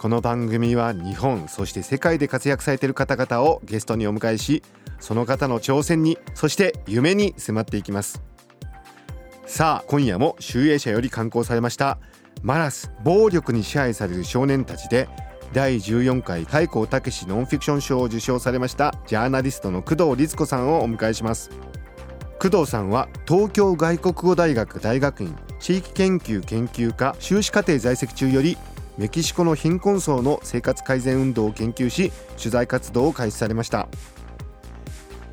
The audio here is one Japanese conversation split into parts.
この番組は日本そして世界で活躍されている方々をゲストにお迎えしその方の挑戦にそして夢に迫っていきます。さあ今夜も集英社より刊行されましたマラス暴力に支配される少年たちで第14回太閤武ノンフィクション賞を受賞されましたジャーナリストの工藤律子さんをお迎えします。工藤さんは東京外国語大学大学院地域研究研究科修士課程在籍中よりメキシコの貧困層の生活改善運動を研究し取材活動を開始されました。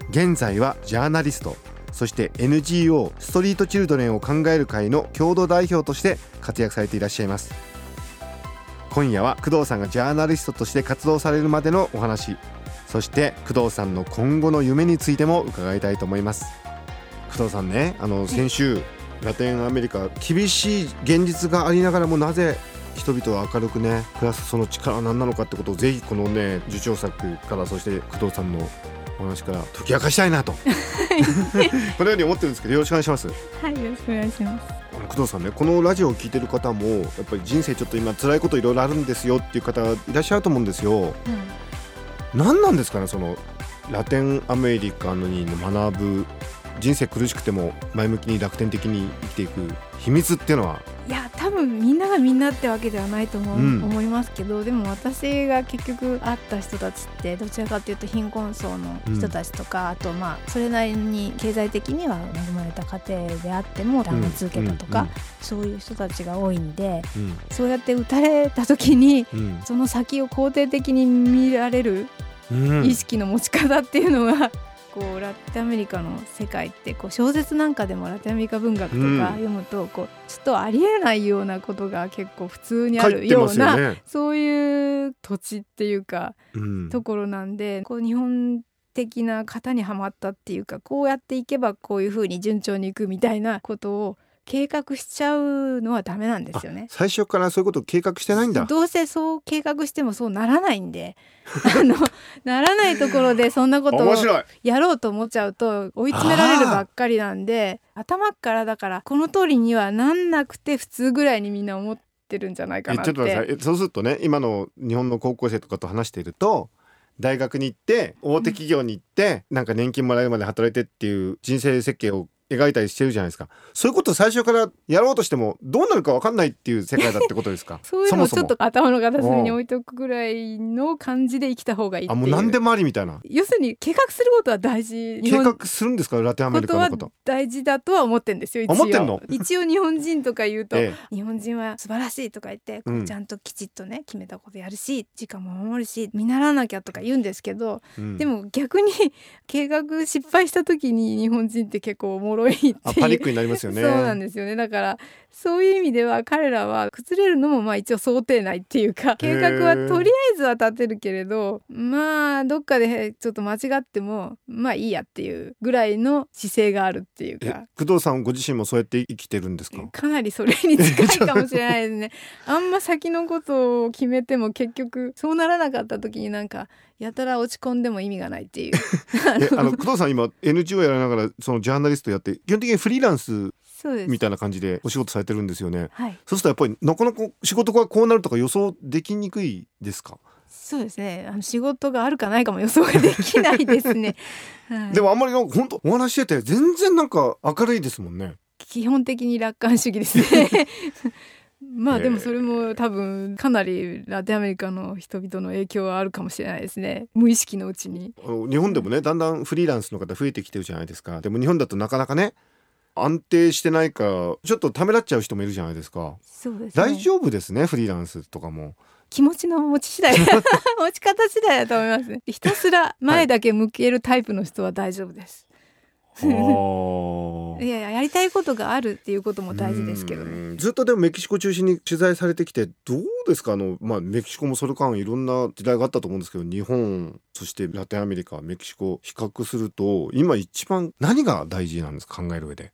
現在はジャーナリストそして NGO ストリートチルドレンを考える会の共同代表として活躍されていらっしゃいます。今夜は工藤さんがジャーナリストとして活動されるまでのお話そして工藤さんの今後の夢についても伺いたいと思います。工藤さんねあの先週ラテンアメリカ厳しい現実がありながらもなぜ人々は明るくね暮らすその力は何なのかってことをぜひこのね受賞作からそして工藤さんのお話から解き明かしたいなと。このように思ってるんですけどよろしくお願いします。はいよろしくお願いします。工藤さんねこのラジオを聞いてる方もやっぱり人生ちょっと今辛いこといろいろあるんですよっていう方がいらっしゃると思うんですよ、うん、何なんですかねそのラテンアメリカに学ぶ人生苦しくても前向きに楽天的に生きていく秘密っていうのは。いや多分みんながみんなってわけではないと思,、う思いますけどでも私が結局会った人たちってどちらかというと貧困層の人たちとか、うん、あとまあそれなりに経済的には恵まれた家庭であっても断熱受けたとか、うん、そういう人たちが多いんで、うん、そうやって打たれた時に、その先を肯定的に見られる意識の持ち方っていうのはこうラテンアメリカの世界ってこう小説なんかでもラテンアメリカ文学とか読むとこうちょっとありえないようなことが結構普通にあるような、ね、そういう土地っていうか、うん、ところなんでこう日本的な型にはまったっていうかこうやっていけばこういうふうに順調にいくみたいなことを計画しちゃうのはダメなんですよね。最初からそういうことを計画してないんだ。どうせそう計画してもそうならないんで あのならないところでそんなことをやろうと思っちゃうと追い詰められるばっかりなんで頭からだからこの通りにはなんなくて普通ぐらいにみんな思ってるんじゃないかなって。ちょっと待ってそうするとね今の日本の高校生とかと話していると大学に行って大手企業に行って、うん、なんか年金もらうまで働いてっていう人生設計を描いたりしてるじゃないですか。そういうこと最初からやろうとしてもどうなるか分かんないっていう世界だってことですか？そういうのをちょっと頭の片隅に置いとくぐらいの感じで生きた方がいいあもう何でもありみたいな。要するに計画することは大事。計画するんですか？ラテンアメリカのこと。大事だとは思ってんですよ思ってんの？一応日本人とか言うと、ええ、日本人は素晴らしいとか言って、うん、ちゃんときちっとね決めたことやるし時間も守るし見習わなきゃとか言うんですけど、うん、でも逆に 計画失敗した時に日本人って結構おもろいっていう。ックになりますよね。そうなんですよね。だからそういう意味では彼らは崩れるのもまあ一応想定内っていうか計画はとりあえずは立てるけれどまあどっかでちょっと間違ってもまあいいやっていうぐらいの姿勢があるっていうか。工藤さんご自身もそうやって生きてるんですか？かなりそれに近いかもしれないですね。あんま先のことを決めても結局そうならなかった時になんかやたら落ち込んでも意味がないっていう。あの工藤さん今 NGO やりながらそのジャーナリストやって基本的にフリーランスみたいな感じでお仕事されてるんですよね、はい、そうするとやっぱりなかなか仕事がこうなるとか予想できにくいですか？そうですね。あの仕事があるかないかも予想ができないですね、はい、でもあんまり本当お話してて全然なんか明るいですもんね。基本的に楽観主義ですねまあでもそれも多分かなりラテンアメリカの人々の影響はあるかもしれないですね。無意識のうちに。日本でもねだんだんフリーランスの方増えてきてるじゃないですか。でも日本だとなかなかね安定してないかちょっとためらっちゃう人もいるじゃないですか。そうです、ね、大丈夫ですねフリーランスとかも。気持ちの持ち次第 持ち方次第だと思いますひたすら前だけ向けるタイプの人は大丈夫です、いやいややりたいことがあるっていうことも大事ですけどね。ずっとでもメキシコ中心に取材されてきてどうですか？あの、まあ、メキシコもそれ間いろんな時代があったと思うんですけど日本そしてラテンアメリカメキシコ比較すると今一番何が大事なんですか？考える上で。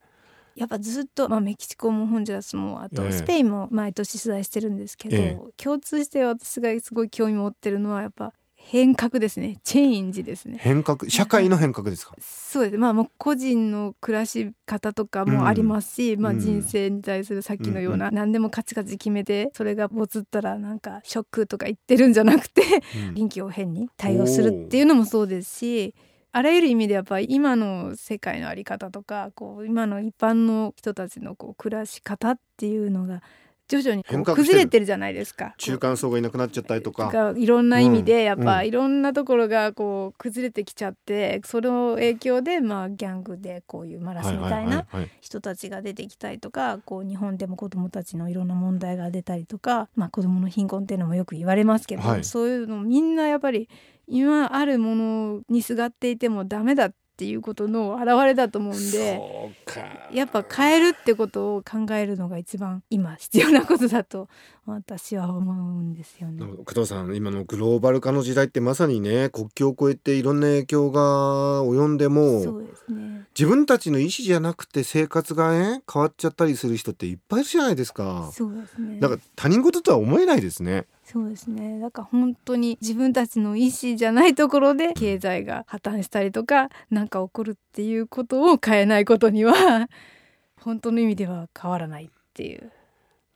やっぱずっと、まあ、メキシコもホンジュラスもあとスペインも毎年取材してるんですけど、ええ、共通して私がすごい興味持ってるのはやっぱ変革ですね。チェンジですね。変革？社会の変革ですか？そうです。まあもう個人の暮らし方とかもありますし、うん、まあ人生に対するさっきのような、うん、何でもカチカチ決めてそれがボツったらなんかショックとか言ってるんじゃなくて、うん、臨機応変に対応するっていうのもそうですしあらゆる意味でやっぱり今の世界の在り方とかこう今の一般の人たちのこう暮らし方っていうのが徐々に崩れてるじゃないですか。中間層がいなくなっちゃったりとか。いろんな意味でやっぱ、いろんなところがこう崩れてきちゃってその影響でまあギャングでこういうマラスみたいな人たちが出てきたりとかこう日本でも子どもたちのいろんな問題が出たりとか、まあ、子どもの貧困っていうのもよく言われますけど、はい、そういうのみんなやっぱり今あるものにすがっていてもダメだっていうことの表れだと思うんでやっぱ変えるってことを考えるのが一番今必要なことだと私は思うんですよね。工藤さん今のグローバル化の時代ってまさにね国境を越えていろんな影響が及んでもそうです、ね、自分たちの意思じゃなくて生活がね変わっちゃったりする人っていっぱいいるじゃないですか。そうですね。だから他人事とは思えないですね。そうですねだから本当に自分たちの意思じゃないところで経済が破綻したりとか何か起こるっていうことを変えないことには本当の意味では変わらないっていう。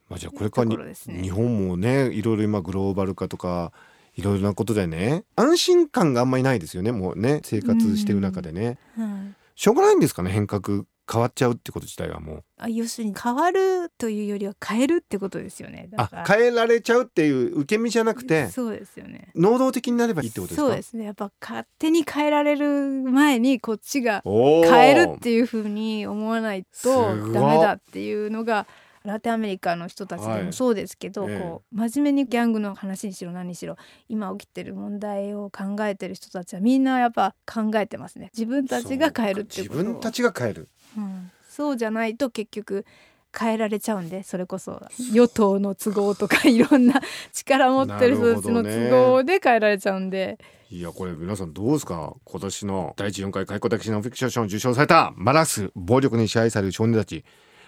まあ、じゃあこれからに、ね、日本もねいろいろ今グローバル化とかいろいろなことでね安心感があんまりないですよね。もうね生活してる中でね、はい、しょうがないんですかね変革。変わっちゃうってこと自体はもう。あ要するに変わるというよりは変えるってことですよね。あ変えられちゃうっていう受け身じゃなくてそうですよね。能動的になればいいってことですか？そうですね。やっぱ勝手に変えられる前にこっちが変えるっていうふうに思わないとダメだっていうのがラテンアメリカの人たちでもそうですけど、はい、こう真面目にギャングの話にしろ何にしろ今起きてる問題を考えてる人たちはみんなやっぱ考えてますね。自分たちが変えるっていうこと自分たちが変える。うん、そうじゃないと結局変えられちゃうんでそれこそ与党の都合とかいろんな力持ってる人たちの都合で変えられちゃうんで。いやこれ皆さんどうですか？今年の第14回開校的ノンフィクション賞を受賞されたマラス暴力に支配される少年たち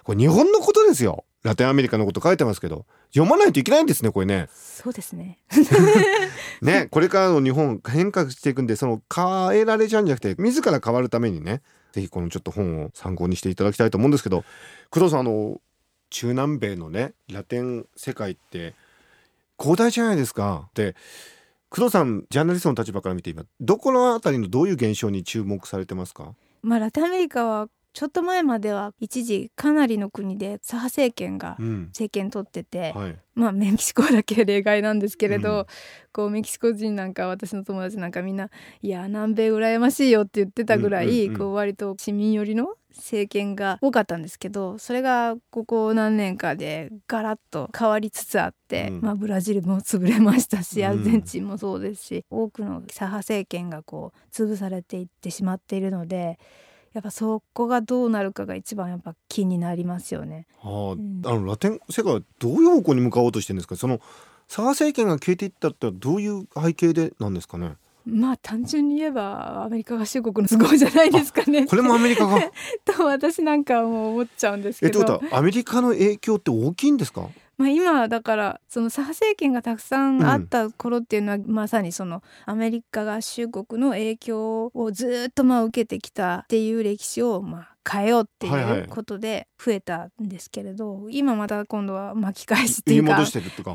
これ日本のことですよ。ラテンアメリカのこと書いてますけど。読まないといけないんですねこれね。そうですね。ねこれからの日本変化していくんでその変えられちゃうんじゃなくて自ら変わるためにねぜひこのちょっと本を参考にしていただきたいと思うんですけど工藤さんあの中南米のねラテン世界って広大じゃないですか。で工藤さんジャーナリストの立場から見て今どこのあたりのどういう現象に注目されてますか？まあラテンアメリカはちょっと前までは一時かなりの国で左派政権が政権取ってて、うんはい、まあメキシコだけ例外なんですけれど、うん、こうメキシコ人なんか私の友達なんかみんな「いや南米羨ましいよ」って言ってたぐらい、うんうんうん、こう割と市民寄りの政権が多かったんですけどそれがここ何年かでガラッと変わりつつあって、うん、まあ、ブラジルも潰れましたしアルゼンチンもそうですし、多くの左派政権がこう潰されていってしまっているので。やっぱそこがどうなるかが一番やっぱ気になりますよね。はあ、うん、あのラテン世界はどういう方向に向かおうとしてるんですか？その左派政権が消えていったってどういう背景でなんですかね？まあ単純に言えばアメリカ合衆国の都合じゃないですかね。これもアメリカが？と私なんかも思っちゃうんですけど。えっとアメリカの影響って大きいんですか？まあ、今だからその左派政権がたくさんあった頃っていうのは、まさにそのアメリカ合衆国の影響をずっとまあ受けてきたっていう歴史をまあ変えようっていうことで増えたんですけれど、はいはい、今また今度は巻き返しっていうか。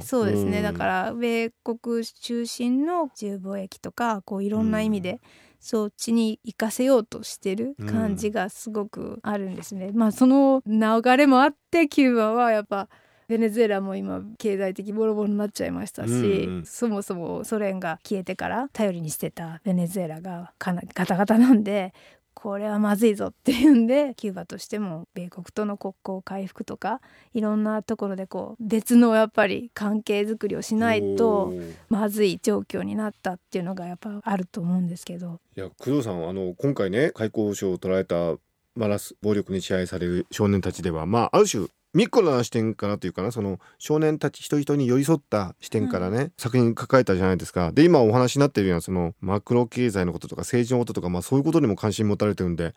そうですね。だから米国中心の自由貿易とかこういろんな意味で、そっちに行かせようとしてる感じがすごくあるんですね。うん、まあその流れもあってキューバはやっぱベネズエラも今経済的ボロボロになっちゃいましたし、うんうん、そもそもソ連が消えてから頼りにしてたベネズエラがかなガタガタなんでこれはまずいぞっていうんでキューバとしても米国との国交回復とかいろんなところでこう別のやっぱり関係づくりをしないとまずい状況になったっていうのがやっぱあると思うんですけど。いや工藤さんあの今回ね開口賞を取られたマラス暴力に支配される少年たちではまあある種ミクロな視点からというかなその少年たち一人一人に寄り添った視点からね、うん、作品抱えたじゃないですか。で今お話になってるようなそのマクロ経済のこととか政治のこととか、まあ、そういうことにも関心持たれてるんで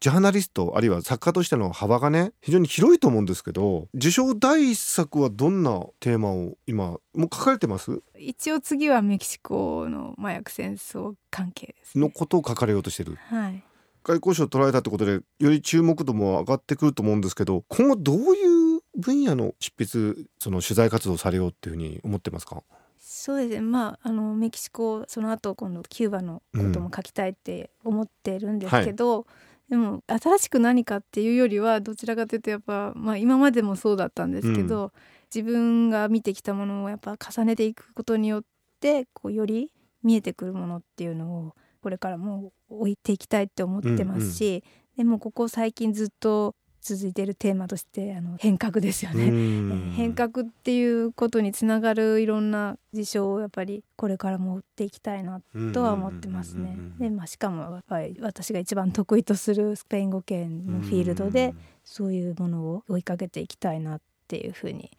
ジャーナリストあるいは作家としての幅がね非常に広いと思うんですけど受賞第一作はどんなテーマを今もう書かれてます？一応次はメキシコの麻薬戦争関係です、ね、のことを書かれようとしてる。はい外交省を捉えたってことでより注目度も上がってくると思うんですけど今後どういう分野の執筆その取材活動されようっていうふうに思ってますか？そうですね。まああのメキシコその後今度キューバのことも書きたいって思ってるんですけど、うん。はいでも新しく何かっていうよりはどちらかというとやっぱ、まあ、今までもそうだったんですけど、うん、自分が見てきたものをやっぱ重ねていくことによってこうより見えてくるものっていうのをこれからも置いていきたいって思ってますし、うんうん、でもここ最近ずっと続いているテーマとしてあの変革ですよね。変革っていうことにつながるいろんな事象をやっぱりこれからも追っていきたいなとは思ってますね。で、まあ、しかもやっぱり私が一番得意とするスペイン語圏のフィールドでそういうものを追いかけていきたいなっていうふうに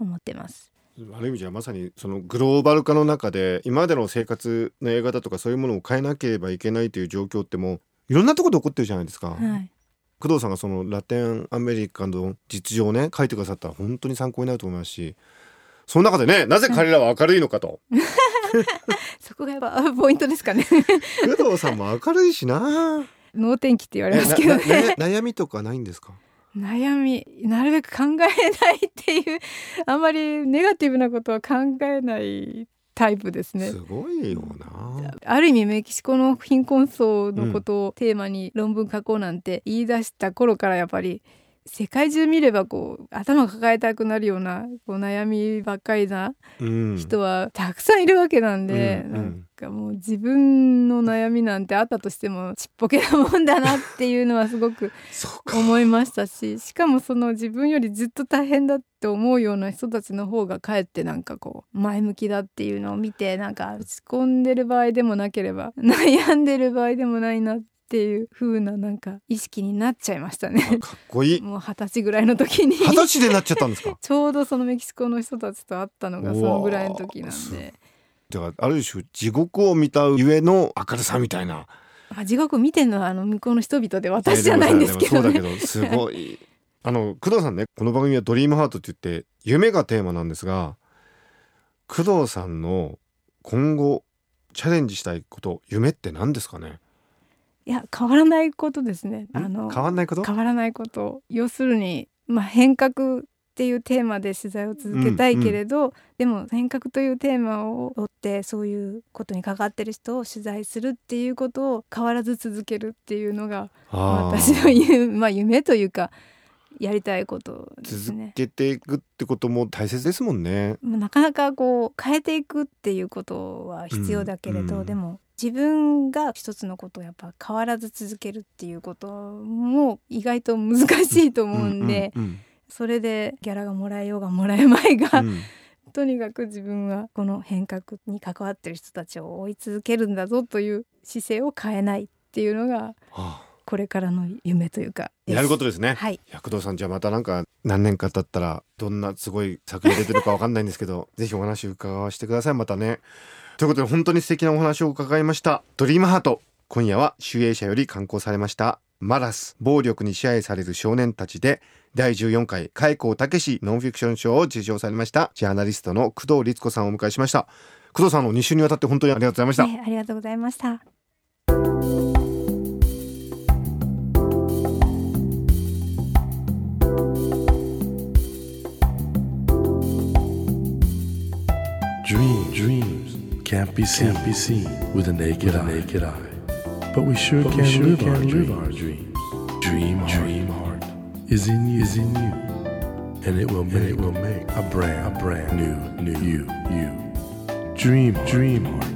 思ってます。ある意味じゃまさにそのグローバル化の中で今までの生活の映画だとかそういうものを変えなければいけないという状況ってもいろんなところで起こってるじゃないですか。はい、工藤さんがそのラテンアメリカの実情をね書いてくださったら本当に参考になると思いますしその中でねなぜ彼らは明るいのかと。そこがやっぱポイントですかね。工藤さんも明るいしな。能天気って言われますけどね。悩みとかないんですか？悩みなるべく考えないっていうあんまりネガティブなことは考えないタイプですね。すごいよな。ある意味メキシコの貧困層のことをテーマに論文書こうなんて言い出した頃からやっぱり世界中見ればこう頭抱えたくなるようなこう悩みばっかりな人はたくさんいるわけなんで、うん、なんかもう自分の悩みなんてあったとしてもちっぽけなもんだなっていうのはすごく思いましたししかもその自分よりずっと大変だって思うような人たちの方がかえってなんかこう前向きだっていうのを見てなんか落ち込んでる場合でもなければ悩んでる場合でもないなってっていう風ななんか意識になっちゃいましたね。かっこいい。もう二十歳ぐらいの時に。二十歳でなっちゃったんですか？ちょうどそのメキシコの人たちと会ったのがそのぐらいの時なんで。だからある種地獄を見たゆえの明るさみたいな。あ地獄見てんのはあの向こうの人々で私じゃないんですけど、ね、そうだけどすごい。あの工藤さんねこの番組はドリームハートって言って夢がテーマなんですが工藤さんの今後チャレンジしたいこと夢って何ですかね？いや変わらないことですね。あの変わらないこと？変わらないこと？要するに、まあ、変革っていうテーマで取材を続けたいけれど、うんうん、でも変革というテーマを追ってそういうことに関わってる人を取材するっていうことを変わらず続けるっていうのが私の夢,、まあ、夢というかやりたいことですね。続けていくってことも大切ですもんね。なかなかこう変えていくっていうことは必要だけれど、うんうん、でも自分が一つのことをやっぱ変わらず続けるっていうことも意外と難しいと思うんで、うんうんうん、それでギャラがもらえようがもらえまいが、うん、とにかく自分はこの変革に関わってる人たちを追い続けるんだぞという姿勢を変えないっていうのが、はあこれからの夢というか。やることですね。はい。躍動さんじゃあまたなんか何年か経ったらどんなすごい作品出てるかわかんないんですけど、ぜひお話伺わせてください。またね。ということで本当に素敵なお話を伺いました。ドリームハート。今夜は集英社より刊行されました。マラス暴力に支配される少年たちで第14回開口武ノンフィクション賞を受賞されました。ジャーナリストの工藤律子さんをお迎えしました。工藤さんの2週にわたって本当にありがとうございました、ありがとうございました「can't be seen, can't be seen with a naked, with a naked eye. eye. But we sure but can, we sure live, can our live our dreams. Dream, Dream heart, is in you, is in you, and it will make, it will make a brand, a brand new, new you, you. Dream, Dream heart.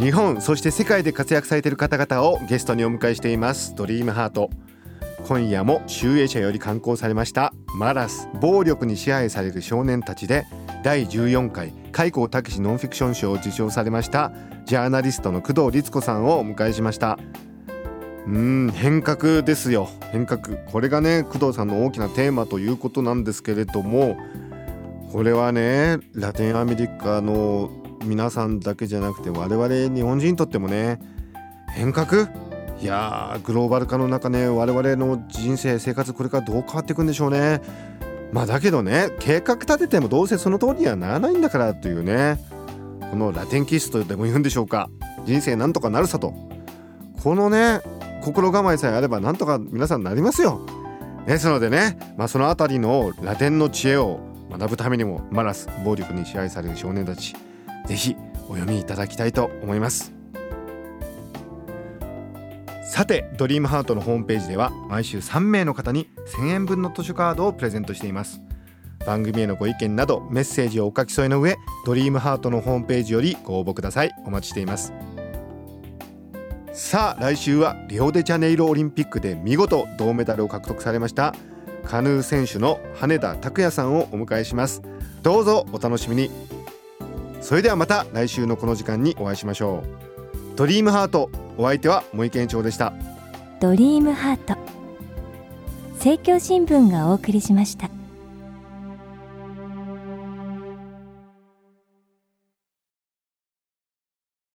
日本そして世界で活躍されている方々をゲストにお迎えしていますドリームハート今夜も集英社より刊行されましたマラス暴力に支配される少年たちで第14回開口武ノンフィクション賞を受賞されましたジャーナリストの工藤律子さんをお迎えしました。うん変革ですよ。変革。これがね工藤さんの大きなテーマということなんですけれどもこれはねラテンアメリカの皆さんだけじゃなくて我々日本人にとってもね変革？いやーグローバル化の中ね我々の人生生活これからどう変わっていくんでしょうね。まあだけどね計画立ててもどうせその通りにはならないんだからというねこのラテンキストでも言うんでしょうか。人生なんとかなるさと。このね心構えさえあればなんとか皆さんなりますよ。ですのでね、まあ、そのあたりのラテンの知恵を学ぶためにもマラス暴力に支配される少年たちぜひお読みいただきたいと思います。さてドリームハートのホームページでは毎週3名の方に1000円分の図書カードをプレゼントしています。番組へのご意見などメッセージをお書き添えの上ドリームハートのホームページよりご応募ください。お待ちしています。さあ来週はリオデジャネイロオリンピックで見事銅メダルを獲得されましたカヌー選手の羽田拓也さんをお迎えします。どうぞお楽しみに。それではまた来週のこの時間にお会いしましょう。ドリームハート。お相手は森健長でした。ドリームハート。政教新聞がお送りしました。